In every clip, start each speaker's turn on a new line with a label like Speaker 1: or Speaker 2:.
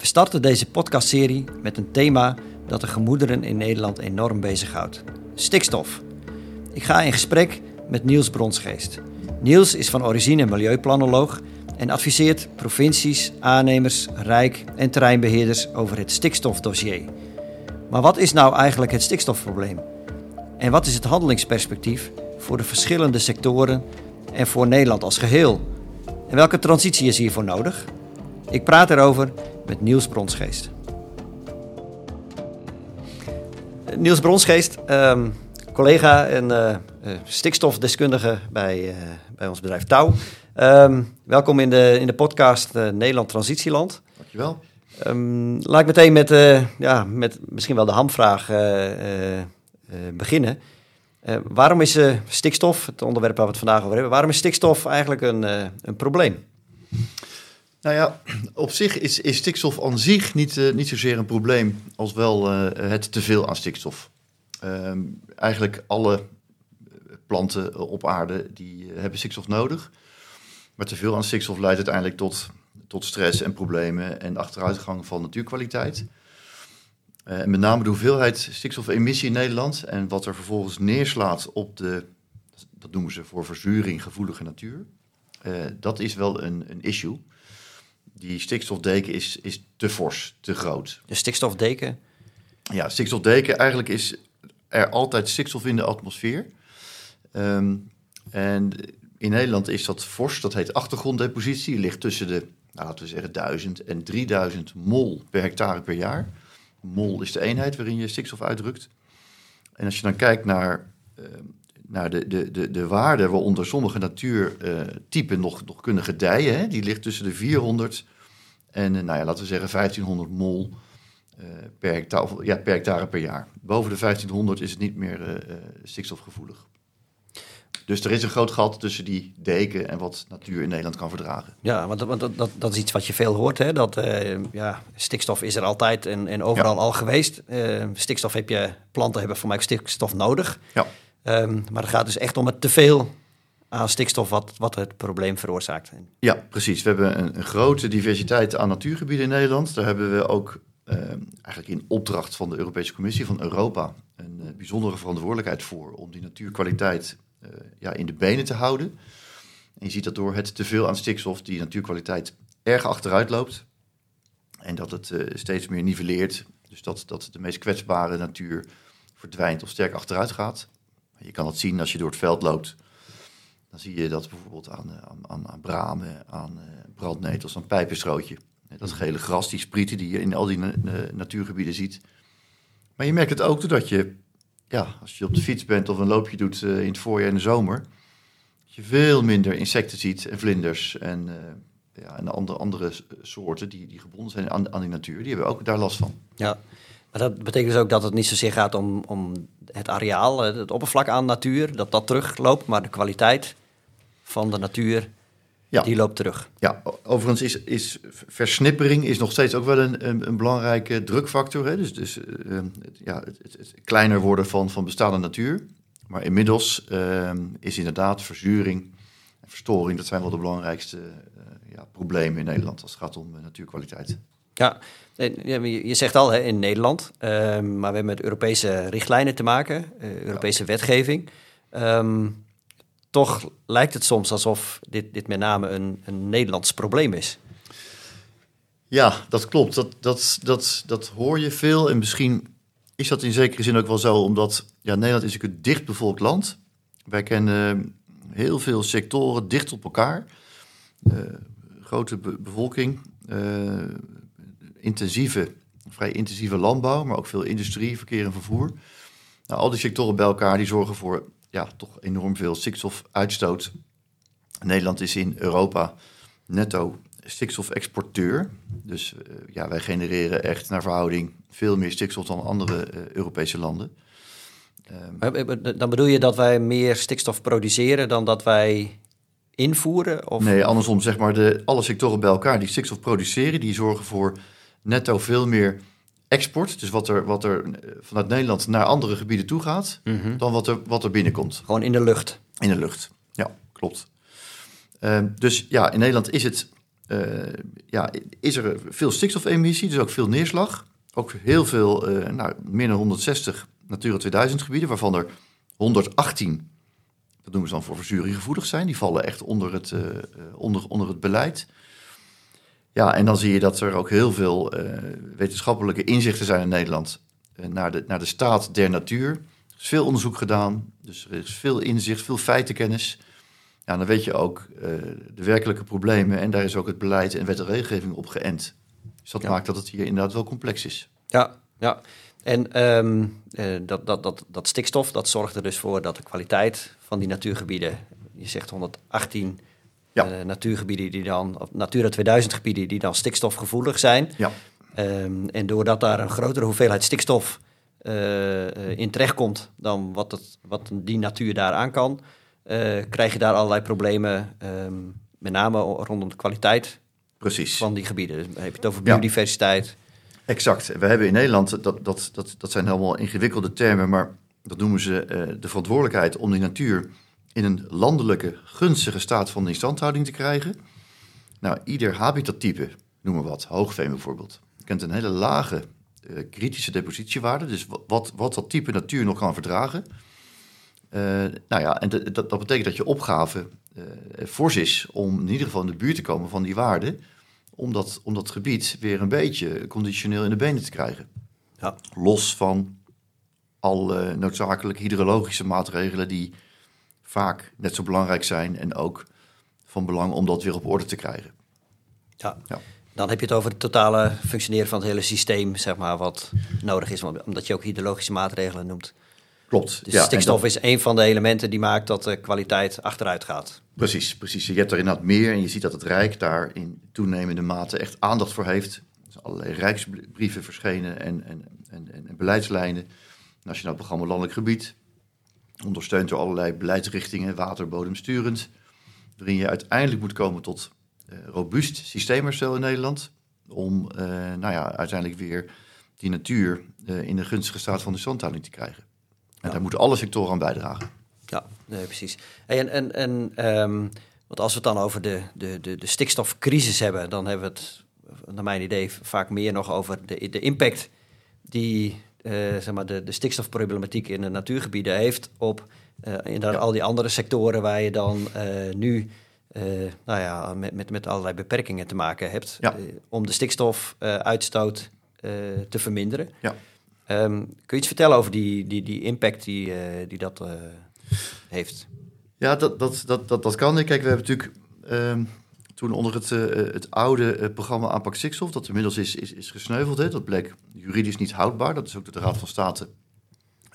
Speaker 1: We starten deze podcastserie met een thema dat de gemoederen in Nederland enorm bezighoudt: stikstof. Ik ga in gesprek met Niels Bronsgeest. Niels is van origine milieuplanoloog en adviseert provincies, aannemers, rijk en terreinbeheerders over het stikstofdossier. Maar wat is nou eigenlijk het stikstofprobleem? En wat is het handelingsperspectief voor de verschillende sectoren en voor Nederland als geheel? En welke transitie is hiervoor nodig? Ik praat erover met Niels Bronsgeest. Niels Bronsgeest, ehm, collega en uh, stikstofdeskundige bij, uh, bij ons bedrijf Touw. Um, welkom in de, in de podcast uh, Nederland Transitieland.
Speaker 2: Dankjewel.
Speaker 1: Um, laat ik meteen met, ja, met misschien wel de hamvraag beginnen. waarom is stikstof, het onderwerp waar we het vandaag over hebben, waarom is stikstof eigenlijk een, een probleem?
Speaker 2: Nou ja, op zich is, stikstof aan zich niet, uh, niet zozeer een probleem als wel uh, het teveel aan stikstof. Uh, eigenlijk alle planten op aarde die hebben stikstof nodig. Maar teveel aan stikstof leidt uiteindelijk tot, tot stress en problemen en achteruitgang van natuurkwaliteit. met name de hoeveelheid stikstofemissie in Nederland en wat er vervolgens neerslaat op de, dat noemen ze voor verzuring gevoelige natuur. dat is wel een, een issue die stikstofdeken is, is te fors, te groot.
Speaker 1: De stikstofdeken?
Speaker 2: Ja, stikstofdeken, eigenlijk is er altijd stikstof in de atmosfeer. Um, en in Nederland is dat fors, dat heet achtergronddepositie. Ligt tussen de, nou, laten we zeggen, 1000 en 3000 mol per hectare per jaar. Mol is de eenheid waarin je stikstof uitdrukt. En als je dan kijkt naar, uh, naar de, de, de, de waarde waaronder sommige natuurtypen nog, nog kunnen gedijen, hè, die ligt tussen de 400 en uh, nou ja, laten we zeggen 1500 mol uh, per, hectare, ja, per hectare per jaar. Boven de 1500 is het niet meer uh, stikstofgevoelig. Dus er is een groot gat tussen die deken en wat natuur in Nederland kan verdragen.
Speaker 1: Ja, want, want dat, dat, dat is iets wat je veel hoort. Hè? Dat ja, stikstof is er altijd en, en overal ja. al geweest. stikstof heb je, planten hebben voor mij stikstof nodig.
Speaker 2: Ja.
Speaker 1: Um, maar het gaat dus echt om het teveel aan stikstof wat, wat het probleem veroorzaakt.
Speaker 2: Ja, precies. We hebben een, grote diversiteit aan natuurgebieden in Nederland. Daar hebben we ook uh, eigenlijk in opdracht van de Europese Commissie van Europa een uh, bijzondere verantwoordelijkheid voor om die natuurkwaliteit uh, ja, in de benen te houden. En je ziet dat door het teveel aan stikstof die natuurkwaliteit erg achteruit loopt. En dat het steeds meer nivelleert. Dus dat, dat de meest kwetsbare natuur verdwijnt of sterk achteruit gaat. Je kan dat zien als je door het veld loopt. Dan zie je dat bijvoorbeeld aan, aan, aan, aan bramen, aan uh, brandnetels, aan pijpenstrootje. Dat gele gras, die sprieten die je in al die uh, natuurgebieden ziet. Maar je merkt het ook doordat je, ja, als je op de fiets bent of een loopje doet uh, in het voorjaar en de zomer, dat je veel minder insecten ziet en vlinders en, ja, en andere, andere soorten die, die gebonden zijn aan, aan die natuur. Die hebben ook daar last van.
Speaker 1: Ja, maar dat betekent dus ook dat het niet zozeer gaat om, om het areaal, het oppervlak aan natuur, dat dat terugloopt, maar de kwaliteit van de natuur, ja. die loopt terug.
Speaker 2: Ja, overigens is, is versnippering is nog steeds ook wel een, een, een belangrijke drukfactor. Hè? Dus, dus uh, ja, het, het, het, kleiner worden van, van bestaande natuur. Maar inmiddels uh, is inderdaad verzuring en verstoring, dat zijn wel de belangrijkste uh, ja, problemen in Nederland als het gaat om natuurkwaliteit.
Speaker 1: Ja, je zegt al hè, in Nederland, ehm, maar we hebben met Europese richtlijnen te maken, Europese ja. wetgeving. Um, toch lijkt het soms alsof dit, dit met name een, een Nederlands probleem is.
Speaker 2: Ja, dat klopt. Dat, dat, dat, dat hoor je veel. En misschien is dat in zekere zin ook wel zo, omdat ja, Nederland is een dichtbevolkt land. Wij kennen heel veel sectoren dicht op elkaar. Uh, grote be bevolking, uh, intensieve, vrij intensieve landbouw, maar ook veel industrie, verkeer en vervoer. Nou, al die sectoren bij elkaar die zorgen voor ja, toch enorm veel stikstofuitstoot. Nederland is in Europa netto stikstofexporteur. Dus uh, ja, wij genereren echt naar verhouding veel meer stikstof dan andere uh, Europese landen.
Speaker 1: Um, dan bedoel je dat wij meer stikstof produceren dan dat wij invoeren? Of?
Speaker 2: Nee, andersom zeg maar, de, alle sectoren bij elkaar die stikstof produceren, die zorgen voor netto veel meer export, dus wat er, wat er eh, vanuit Nederland naar andere gebieden toe gaat, mm -hmm. dan wat er, wat er binnenkomt.
Speaker 1: Gewoon in de lucht?
Speaker 2: In de lucht, ja, klopt. Uh, dus ja, in Nederland is het ja, is er veel stikstofemissie, dus ook veel neerslag. Ook heel veel, nou, meer dan 160 Natura 2000 gebieden, waarvan er 118 dat noemen ze dan voor verzuring gevoelig zijn. Die vallen echt onder het, onder, onder het beleid. Ja, en dan zie je dat er ook heel veel uh, wetenschappelijke inzichten zijn in Nederland uh, naar, de, naar de staat der natuur. Er is veel onderzoek gedaan, dus er is veel inzicht, veel feitenkennis. Ja, dan weet je ook de werkelijke problemen en daar is ook het beleid en wet en regelgeving op geënt. Dus dat maakt dat het hier inderdaad wel complex is.
Speaker 1: Ja, ja. En um, dat, dat, dat, dat stikstof, dat zorgt er dus voor dat de kwaliteit van die natuurgebieden, je zegt 118 ja. uh, natuurgebieden die dan, of Natura 2000 gebieden die dan stikstofgevoelig zijn. Ja. Um, en doordat daar een grotere hoeveelheid stikstof uh, in terechtkomt dan wat, het, wat die natuur daar aan kan, krijg je daar allerlei problemen, um, met name rondom de kwaliteit
Speaker 2: Precies.
Speaker 1: van die gebieden. Dus heb je het over biodiversiteit. Ja.
Speaker 2: Exact. We hebben in Nederland, dat, dat, dat, dat zijn helemaal ingewikkelde termen, maar dat noemen ze de verantwoordelijkheid om die natuur in een landelijke gunstige staat van instandhouding te krijgen. Nou, ieder habitattype, noem maar wat, hoogveen bijvoorbeeld, kent een hele lage uh, kritische depositiewaarde. Dus wat, wat dat type natuur nog kan verdragen. Uh, nou ja, en dat, dat betekent dat je opgave fors is om in ieder geval in de buurt te komen van die waarde om dat, om dat gebied weer een beetje conditioneel in de benen te krijgen. Ja. Los van alle noodzakelijke hydrologische maatregelen die vaak net zo belangrijk zijn en ook van belang om dat weer op orde te krijgen.
Speaker 1: Ja. ja. Dan heb je het over het totale functioneren van het hele systeem, zeg maar, wat nodig is, omdat je ook hydrologische maatregelen noemt.
Speaker 2: Klopt.
Speaker 1: Dus stikstof is een van de elementen die maakt dat de kwaliteit achteruit gaat.
Speaker 2: Precies, precies. Je hebt er inderdaad meer en je ziet dat het Rijk daar in toenemende mate echt aandacht voor heeft. Er zijn allerlei rijksbrieven verschenen en, en, en, en beleidslijnen. Nationaal Programma Landelijk Gebied, ondersteund door allerlei beleidsrichtingen, water, bodemsturend, waarin je uiteindelijk moet komen tot uh, robuust systeemherstel in Nederland, om uh, nou ja, uiteindelijk weer die natuur uh, in de gunstige staat van de standhouding te krijgen. En daar moeten alle sectoren aan bijdragen.
Speaker 1: Ja, nee, precies. En, en, en um, want als we het dan over de, de, de, de stikstofcrisis hebben, dan hebben we het, naar mijn idee, vaak meer nog over de, de impact die uh, zeg maar de, de stikstofproblematiek in de natuurgebieden heeft op uh, inderdaad al die andere sectoren waar je dan uh, nu nou ja, met, met, met allerlei beperkingen te maken hebt ja. om de stikstofuitstoot te verminderen. Ja. Um, kun je iets vertellen over die, die, die impact die, die dat heeft?
Speaker 2: Ja, dat, dat, dat, dat, dat kan. Kijk, we hebben natuurlijk um, toen onder het, uh, het oude uh, programma aanpak stikstof, dat inmiddels is, is, is gesneuveld, hè, dat bleek juridisch niet houdbaar. Dat is ook door de Raad van State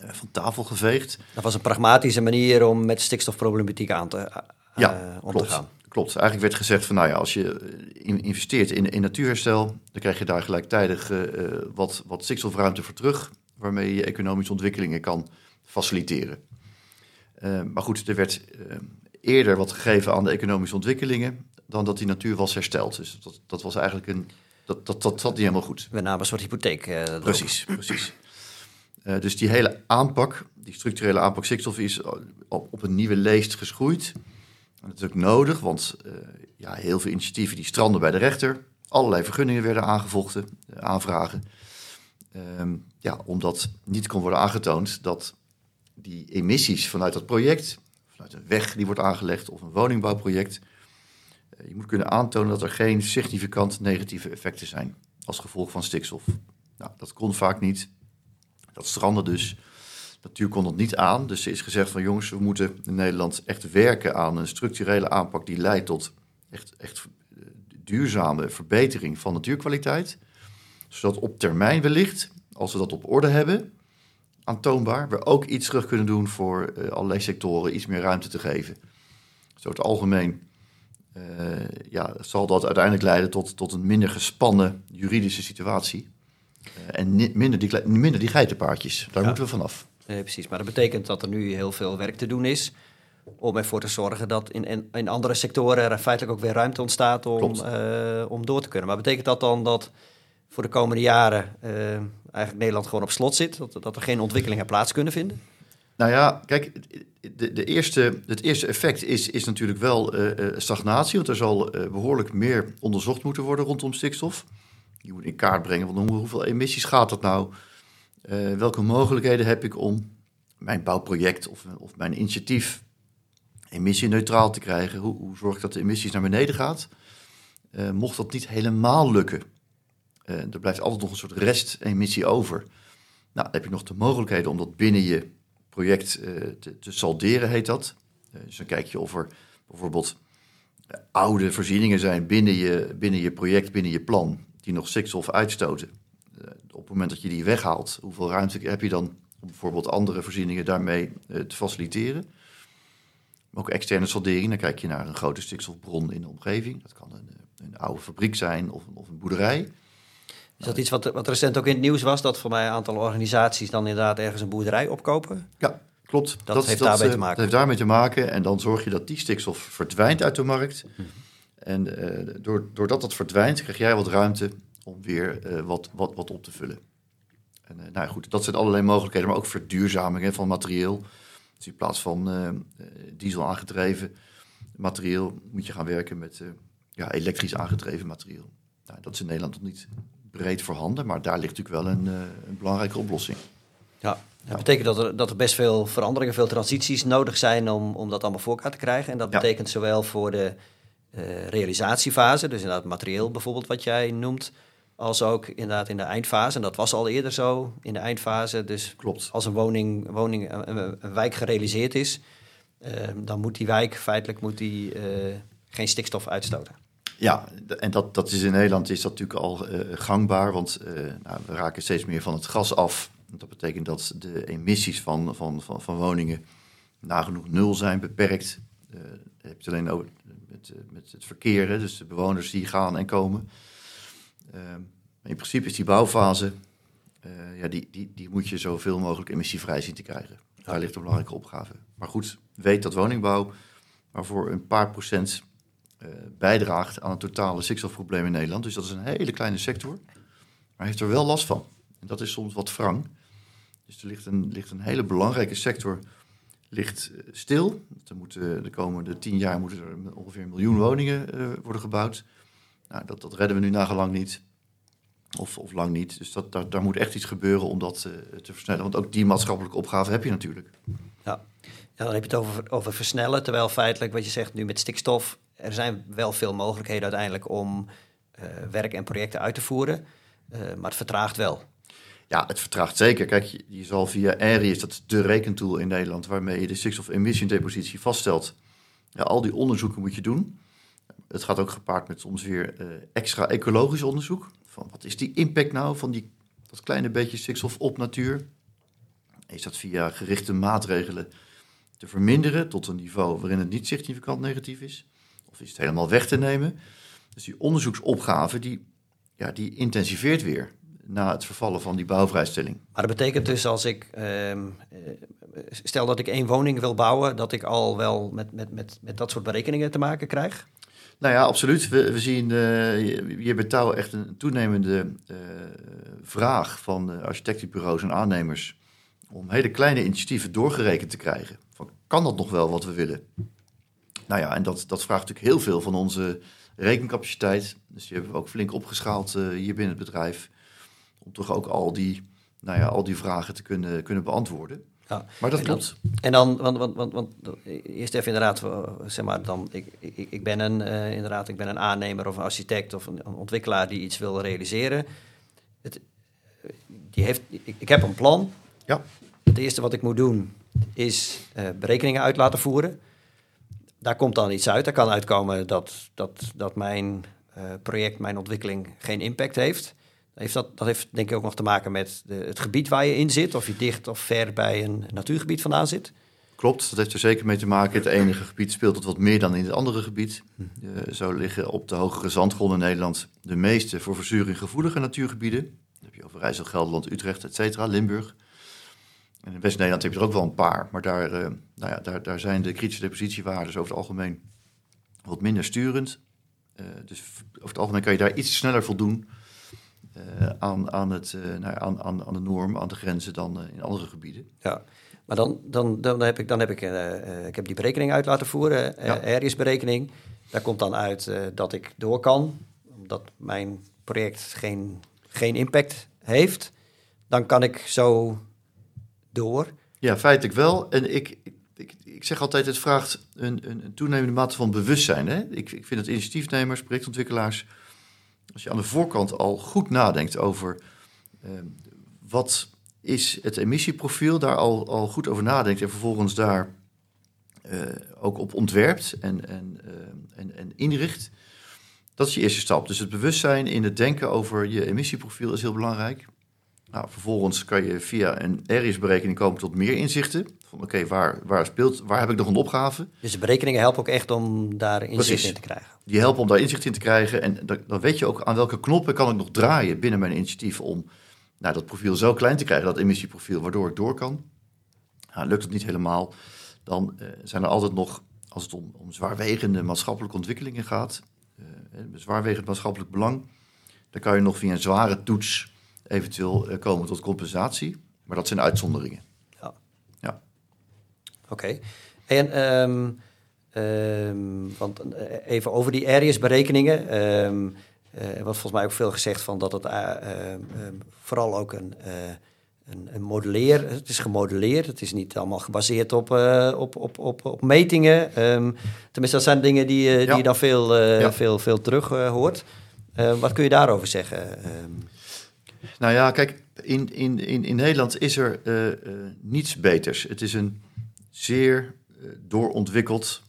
Speaker 2: uh, van tafel geveegd.
Speaker 1: Dat was een pragmatische manier om met stikstofproblematiek aan te,
Speaker 2: ja,
Speaker 1: om
Speaker 2: klopt,
Speaker 1: te gaan.
Speaker 2: Klopt. Eigenlijk werd gezegd van, nou ja, als je investeert in, in natuurherstel, dan krijg je daar gelijktijdig wat, wat stikstofruimte voor terug, waarmee je economische ontwikkelingen kan faciliteren. maar goed, er werd eerder wat gegeven aan de economische ontwikkelingen dan dat die natuur was hersteld. Dus dat, dat was eigenlijk een. Dat, dat, dat zat niet helemaal goed.
Speaker 1: We namen een soort hypotheek. Uh,
Speaker 2: precies, precies. Uh, dus die hele aanpak, die structurele aanpak stikstof, is op, op een nieuwe leest geschoeid. En dat is ook nodig, want uh, ja, heel veel initiatieven die stranden bij de rechter. Allerlei vergunningen werden aangevochten, aanvragen. Um, ja, omdat niet kon worden aangetoond dat die emissies vanuit dat project, vanuit een weg die wordt aangelegd of een woningbouwproject, eh, je moet kunnen aantonen dat er geen significant negatieve effecten zijn als gevolg van stikstof. Nou, dat kon vaak niet. Dat strandde dus. Natuur kon dat niet aan. Dus er is gezegd van jongens, we moeten in Nederland echt werken aan een structurele aanpak die leidt tot echt, echt eh, duurzame verbetering van natuurkwaliteit. Zodat op termijn wellicht, als we dat op orde hebben, aantoonbaar, we ook iets terug kunnen doen voor uh, allerlei sectoren, iets meer ruimte te geven. Zo het algemeen ja, zal dat uiteindelijk leiden tot, tot een minder gespannen juridische situatie. Uh, en minder die, minder die geitenpaardjes. Daar moeten we vanaf.
Speaker 1: Nee, precies, maar dat betekent dat er nu heel veel werk te doen is om ervoor te zorgen dat in, in, andere sectoren er feitelijk ook weer ruimte ontstaat om, uh, om door te kunnen. Maar betekent dat dan dat voor de komende jaren eigenlijk Nederland gewoon op slot zit? Dat, dat er geen ontwikkelingen plaats kunnen vinden?
Speaker 2: Nou ja, kijk, de, de eerste, het eerste effect is, is natuurlijk wel uh, stagnatie. Want er zal uh, behoorlijk meer onderzocht moeten worden rondom stikstof. Je moet in kaart brengen hoeveel emissies gaat dat nou? welke mogelijkheden heb ik om mijn bouwproject of, of mijn initiatief emissieneutraal te krijgen? Hoe, hoe zorg ik dat de emissies naar beneden gaat? mocht dat niet helemaal lukken, er blijft altijd nog een soort restemissie over. Nou, heb je nog de mogelijkheden om dat binnen je project uh, te, te, salderen, heet dat. Uh, dus dan kijk je of er bijvoorbeeld uh, oude voorzieningen zijn binnen je, binnen je project, binnen je plan, die nog stikstof uitstoten. op het moment dat je die weghaalt, hoeveel ruimte heb je dan om bijvoorbeeld andere voorzieningen daarmee te faciliteren? Ook externe saldering, dan kijk je naar een grote stikstofbron in de omgeving. Dat kan een, een oude fabriek zijn of, of een boerderij.
Speaker 1: Is dat iets wat, wat recent ook in het nieuws was? Dat voor mij een aantal organisaties dan inderdaad ergens een boerderij opkopen?
Speaker 2: Ja, klopt.
Speaker 1: Dat, heeft daarmee te eh, maken.
Speaker 2: Dat heeft daarmee te maken. En dan zorg je dat die stikstof verdwijnt uit de markt. En uh, doordat dat verdwijnt, krijg jij wat ruimte om weer uh, wat, wat, wat op te vullen. En nou goed, dat zijn allerlei mogelijkheden, maar ook verduurzaming van materieel. Dus in plaats van diesel aangedreven materieel moet je gaan werken met ja, elektrisch aangedreven materieel. Nou, dat is in Nederland nog niet breed voorhanden, maar daar ligt natuurlijk wel een, eh, een belangrijke oplossing.
Speaker 1: Ja, dat betekent dat er, dat er best veel veranderingen, veel transities nodig zijn om, om dat allemaal voor elkaar te krijgen. En dat betekent zowel voor de uh, realisatiefase, dus inderdaad materieel bijvoorbeeld wat jij noemt, als ook inderdaad in de eindfase. En dat was al eerder zo in de eindfase. Dus
Speaker 2: Klopt.
Speaker 1: als een woning, woning een, een wijk gerealiseerd is, uh, dan moet die wijk feitelijk moet die, uh, geen stikstof uitstoten.
Speaker 2: Ja, en dat, dat is in Nederland is dat natuurlijk al uh, gangbaar, want uh, nou, we raken steeds meer van het gas af. Dat betekent dat de emissies van, van, van, van woningen nagenoeg nul zijn, beperkt. Uh, je hebt het alleen over met, met het verkeer, dus de bewoners die gaan en komen. in principe is die bouwfase, ja, die, die, die moet je zoveel mogelijk emissievrij zien te krijgen. Daar ligt een belangrijke opgave. Maar goed, weet dat woningbouw maar voor een paar procent bijdraagt aan het totale stikstofprobleem in Nederland. Dus dat is een hele kleine sector, maar heeft er wel last van. En dat is soms wat wrang. Dus er ligt een, ligt een hele belangrijke sector ligt eh, stil. Er moeten, de komende tien jaar moeten er ongeveer een miljoen woningen uh, worden gebouwd. Nou, dat, dat redden we nu nagelang niet. Of, of lang niet. Dus dat, daar, moet echt iets gebeuren om dat te versnellen. Want ook die maatschappelijke opgave heb je natuurlijk.
Speaker 1: Ja, ja dan heb je het over, over versnellen. Terwijl feitelijk wat je zegt nu met stikstof er zijn wel veel mogelijkheden uiteindelijk om uh, werk en projecten uit te voeren, uh, maar het vertraagt wel.
Speaker 2: Ja, het vertraagt zeker. Kijk, je, zal via ARIES, dat is de rekentool in Nederland, waarmee je de stikstof emission depositie vaststelt. Ja, al die onderzoeken moet je doen. Het gaat ook gepaard met soms weer uh, extra ecologisch onderzoek. Van wat is die impact nou van die, dat kleine beetje stikstof op natuur? Is dat via gerichte maatregelen te verminderen tot een niveau waarin het niet significant negatief is? Of is het helemaal weg te nemen. Dus die onderzoeksopgave die, ja, die intensiveert weer na het vervallen van die bouwvrijstelling.
Speaker 1: Maar dat betekent dus als ik, uh, stel dat ik één woning wil bouwen, dat ik al wel met, met, met, met dat soort berekeningen te maken krijg?
Speaker 2: Nou ja, absoluut. We, we zien uh, hier bij Touw echt een toenemende uh, vraag van architectenbureaus en aannemers om hele kleine initiatieven doorgerekend te krijgen. Van, kan dat nog wel wat we willen? Nou ja, en dat, dat vraagt natuurlijk heel veel van onze rekencapaciteit. Dus die hebben we ook flink opgeschaald uh, hier binnen het bedrijf. Om toch ook al die, nou ja, al die vragen te kunnen, kunnen beantwoorden. Ja. Maar dat klopt.
Speaker 1: En dan, want, want, want, want eerst even inderdaad, eh, zeg maar, dan, ik, ik, ik ben een, uh, inderdaad, ik ben een aannemer of een architect of een, een ontwikkelaar die iets wil realiseren. Het, die heeft, ik, ik heb een plan.
Speaker 2: Ja.
Speaker 1: Het eerste wat ik moet doen is uh, berekeningen uit laten voeren daar komt dan iets uit. Er kan uitkomen dat, dat, dat mijn uh, project, mijn ontwikkeling geen impact heeft. heeft dat, dat heeft denk ik ook nog te maken met de, het gebied waar je in zit. Of je dicht of ver bij een natuurgebied vandaan zit.
Speaker 2: Klopt, dat heeft er zeker mee te maken. Het ene gebied speelt het wat meer dan in het andere gebied. Uh, zo liggen op de hogere zandgronden in Nederland de meeste voor verzuring gevoelige natuurgebieden. Dan heb je over IJssel, Gelderland, Utrecht, et cetera, Limburg. En in West-Nederland heb je er ook wel een paar, maar daar, uh, nou ja, daar, daar zijn de kritische depositiewaardes over het algemeen wat minder sturend. Uh, dus over het algemeen kan je daar iets sneller voldoen uh, aan, aan, het, nou, aan, aan, aan de norm, aan de grenzen dan in andere gebieden.
Speaker 1: Ja, Maar dan, dan, dan heb ik, dan heb ik, ik heb die berekening uit laten voeren, ja. berekening. Daar komt dan uit dat ik door kan, omdat mijn project geen, geen impact heeft. Dan kan ik zo door.
Speaker 2: Ja, feitelijk wel. En ik, ik, ik zeg altijd, het vraagt een, een, toenemende mate van bewustzijn. Hè? Ik, ik vind dat initiatiefnemers, projectontwikkelaars, als je aan de voorkant al goed nadenkt over wat is het emissieprofiel, daar al, al goed over nadenkt en vervolgens daar uh, ook op ontwerpt en, en, uh, en, en inricht. Dat is je eerste stap. Dus het bewustzijn in het denken over je emissieprofiel is heel belangrijk. Nou, vervolgens kan je via een RIS-berekening komen tot meer inzichten. Van oké, waar, waar speelt, waar heb ik nog een opgave?
Speaker 1: Dus de berekeningen helpen ook echt om daar inzicht Precies. in te krijgen.
Speaker 2: Die helpen om daar inzicht in te krijgen. En dan, dan weet je ook aan welke knoppen kan ik nog draaien binnen mijn initiatief om nou, dat profiel zo klein te krijgen, dat emissieprofiel, waardoor ik door kan. Nou, lukt het niet helemaal, dan uh, zijn er altijd nog, als het om, om zwaarwegende maatschappelijke ontwikkelingen gaat, uh, zwaarwegend maatschappelijk belang, dan kan je nog via een zware toets eventueel uh, komen tot compensatie. Maar dat zijn uitzonderingen. Ja. ja.
Speaker 1: Oké. En um, um, want even over die areas-berekeningen. Um, uh, wordt volgens mij ook veel gezegd van dat het uh, vooral ook een, een, een, modelleer, het is gemodelleerd, het is niet allemaal gebaseerd op, op, op, op, op metingen. Um, tenminste, dat zijn dingen die, ja. die je dan veel, ja. veel, veel terug hoort. wat kun je daarover zeggen? Um,
Speaker 2: nou ja, kijk, in, in, in, in Nederland is er niets beters. Het is een zeer doorontwikkeld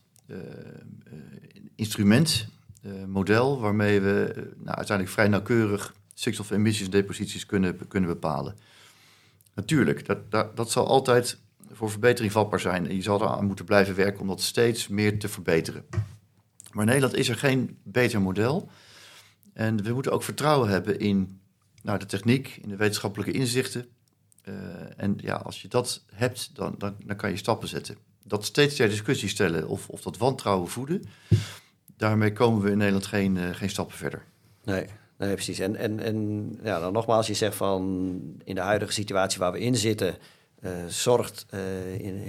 Speaker 2: instrument eh, model waarmee we eh, nou, uiteindelijk vrij nauwkeurig stikstofemissiesdeposities kunnen, kunnen bepalen. Natuurlijk, dat, dat, dat zal altijd voor verbetering vatbaar zijn. En je zal eraan moeten blijven werken om dat steeds meer te verbeteren. Maar in Nederland is er geen beter model. En we moeten ook vertrouwen hebben in nou, de techniek, in de wetenschappelijke inzichten. Uh, en ja, als je dat hebt, dan, dan, dan kan je stappen zetten. Dat steeds ter discussie stellen of, of dat wantrouwen voeden, daarmee komen we in Nederland geen, uh, geen stappen verder.
Speaker 1: Nee, nee precies. En, en, en ja, dan nogmaals, je zegt van in de huidige situatie waar we in zitten, uh, zorgt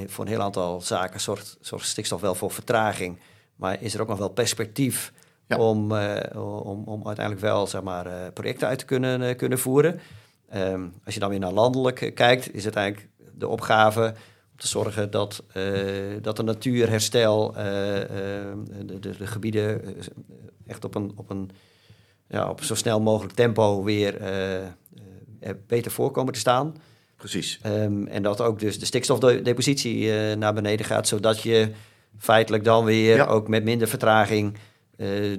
Speaker 1: voor een heel aantal zaken, zorgt, zorgt stikstof wel voor vertraging. Maar is er ook nog wel perspectief ja. om, om, om uiteindelijk wel zeg maar, projecten uit te kunnen, kunnen voeren? Um, als je dan weer naar landelijk kijkt, is het eigenlijk de opgave te zorgen dat, dat de natuurherstel, de, de, de, gebieden echt op een, op een ja, op zo snel mogelijk tempo weer beter voorkomen te staan.
Speaker 2: Precies.
Speaker 1: Um, en dat ook dus de stikstofdepositie naar beneden gaat, zodat je feitelijk dan weer ook met minder vertraging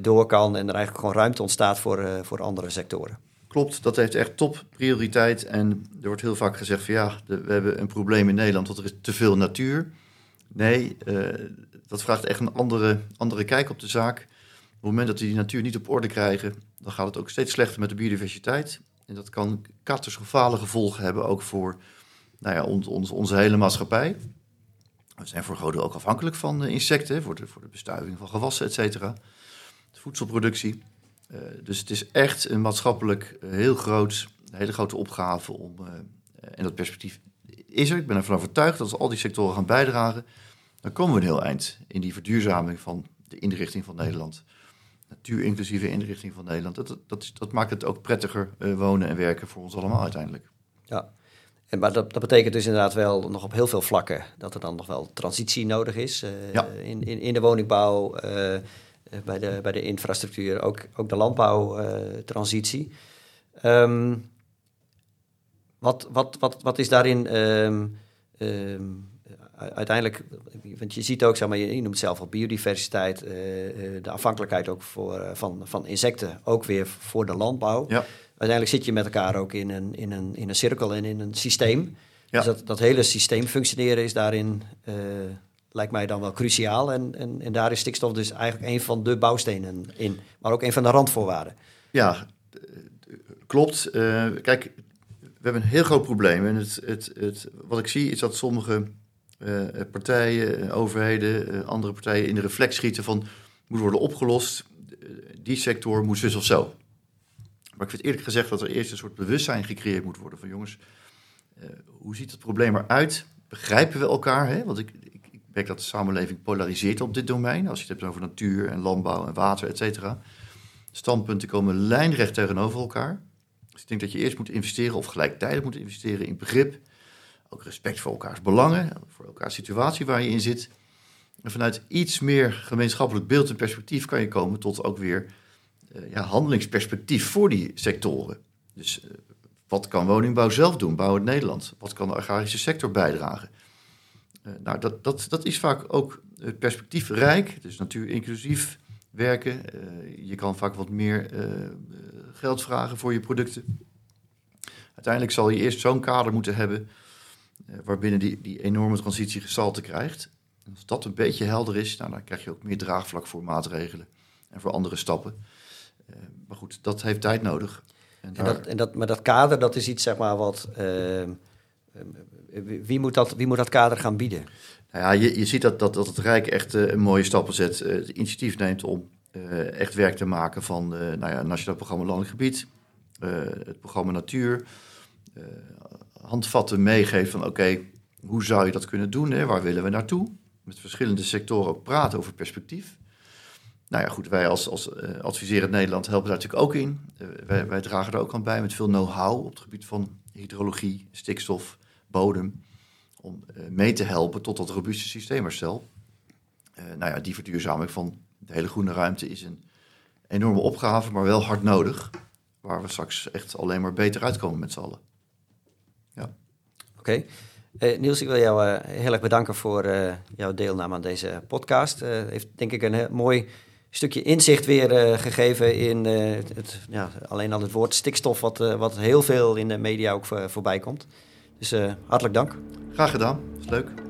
Speaker 1: door kan en er eigenlijk gewoon ruimte ontstaat voor, voor andere sectoren.
Speaker 2: Klopt, dat heeft echt top prioriteit. En er wordt heel vaak gezegd van ja, we hebben een probleem in Nederland, want er is te veel natuur. Nee, uh, dat vraagt echt een andere, andere kijk op de zaak. Op het moment dat we die natuur niet op orde krijgen, dan gaat het ook steeds slechter met de biodiversiteit. En dat kan catastrofale gevolgen hebben, ook voor nou ja, onze hele maatschappij. We zijn voor groot deel ook afhankelijk van insecten, voor de, voor de bestuiving van gewassen, et cetera. Voedselproductie. Uh, dus het is echt een maatschappelijk uh, heel groot, een hele grote opgave om. Uh, en dat perspectief is er. Ik ben ervan overtuigd dat als al die sectoren gaan bijdragen, dan komen we een heel eind in die verduurzaming van de inrichting van Nederland. Natuurinclusieve inrichting van Nederland. Dat, dat, dat maakt het ook prettiger wonen en werken voor ons allemaal uiteindelijk.
Speaker 1: Ja, en, maar dat, dat, betekent dus inderdaad wel nog op heel veel vlakken dat er dan nog wel transitie nodig is ja. in, in, in, de woningbouw. Eh, bij, de, bij de infrastructuur, ook, ook de landbouwtransitie. Um, wat, wat, wat, wat is daarin um, um, uiteindelijk, want je ziet ook, zeg maar, je noemt het zelf al biodiversiteit, uh, de afhankelijkheid ook voor, van, van insecten, ook weer voor de landbouw. Ja. Uiteindelijk zit je met elkaar ook in een, in een, in een cirkel en in een systeem. Ja. Dus dat, dat hele systeem functioneren is daarin uh, lijkt mij dan wel cruciaal. En, en, en daar is stikstof dus eigenlijk een van de bouwstenen in, maar ook een van de randvoorwaarden.
Speaker 2: Ja, klopt. Uh, kijk, we hebben een heel groot probleem. En het, het, het, wat ik zie is dat sommige uh, partijen, overheden, uh, andere partijen in de reflex schieten van moet worden opgelost. Die sector moet zus of zo. Maar ik vind eerlijk gezegd dat er eerst een soort bewustzijn gecreëerd moet worden van jongens, hoe ziet het probleem eruit? begrijpen we elkaar? Hè? Want ik dat de samenleving polariseert op dit domein. Als je het hebt over natuur en landbouw en water, et cetera. Standpunten komen lijnrecht tegenover elkaar. Dus ik denk dat je eerst moet investeren of gelijktijdig moet investeren in begrip. Ook respect voor elkaars belangen, voor elkaars situatie waar je in zit. En vanuit iets meer gemeenschappelijk beeld en perspectief kan je komen tot ook weer uh, ja, handelingsperspectief voor die sectoren. Dus uh, wat kan woningbouw zelf doen, bouw het Nederland? Wat kan de agrarische sector bijdragen? Uh, nou, dat, dat, dat is vaak ook perspectiefrijk, dus natuur inclusief werken. je kan vaak wat meer geld vragen voor je producten. Uiteindelijk zal je eerst zo'n kader moeten hebben waarbinnen die, die enorme transitie gestalte krijgt. Als dat een beetje helder is, nou, dan krijg je ook meer draagvlak voor maatregelen en voor andere stappen. Uh, maar goed, dat heeft tijd nodig.
Speaker 1: En, en, dat, en dat, maar dat kader, dat is iets zeg maar wat. Uh, wie, moet dat, wie moet dat kader gaan bieden?
Speaker 2: Nou ja, je, je ziet dat, dat, dat het Rijk echt uh, een mooie stappen zet. het initiatief neemt om echt werk te maken van nou ja, Nationaal Programma Landelijk Gebied, het programma Natuur. handvatten meegeven van oké, hoe zou je dat kunnen doen? Hè? Waar willen we naartoe? met verschillende sectoren ook praten over perspectief. Nou ja, goed, wij als, als adviserend Nederland helpen daar natuurlijk ook in. Wij, wij, dragen er ook aan bij met veel know-how op het gebied van hydrologie, stikstof, bodem. Om uh, mee te helpen tot dat robuuste systeemherstel. nou ja, die verduurzaming van de hele groene ruimte is een enorme opgave, maar wel hard nodig. Waar we straks echt alleen maar beter uitkomen met z'n allen. Ja.
Speaker 1: Oké. Uh, Niels, ik wil jou uh, heel erg bedanken voor jouw deelname aan deze podcast. Heeft denk ik een mooi stukje inzicht weer gegeven in het, ja, alleen al het woord stikstof, wat, wat heel veel in de media ook voorbij komt. Dus hartelijk dank.
Speaker 2: Graag gedaan, is leuk.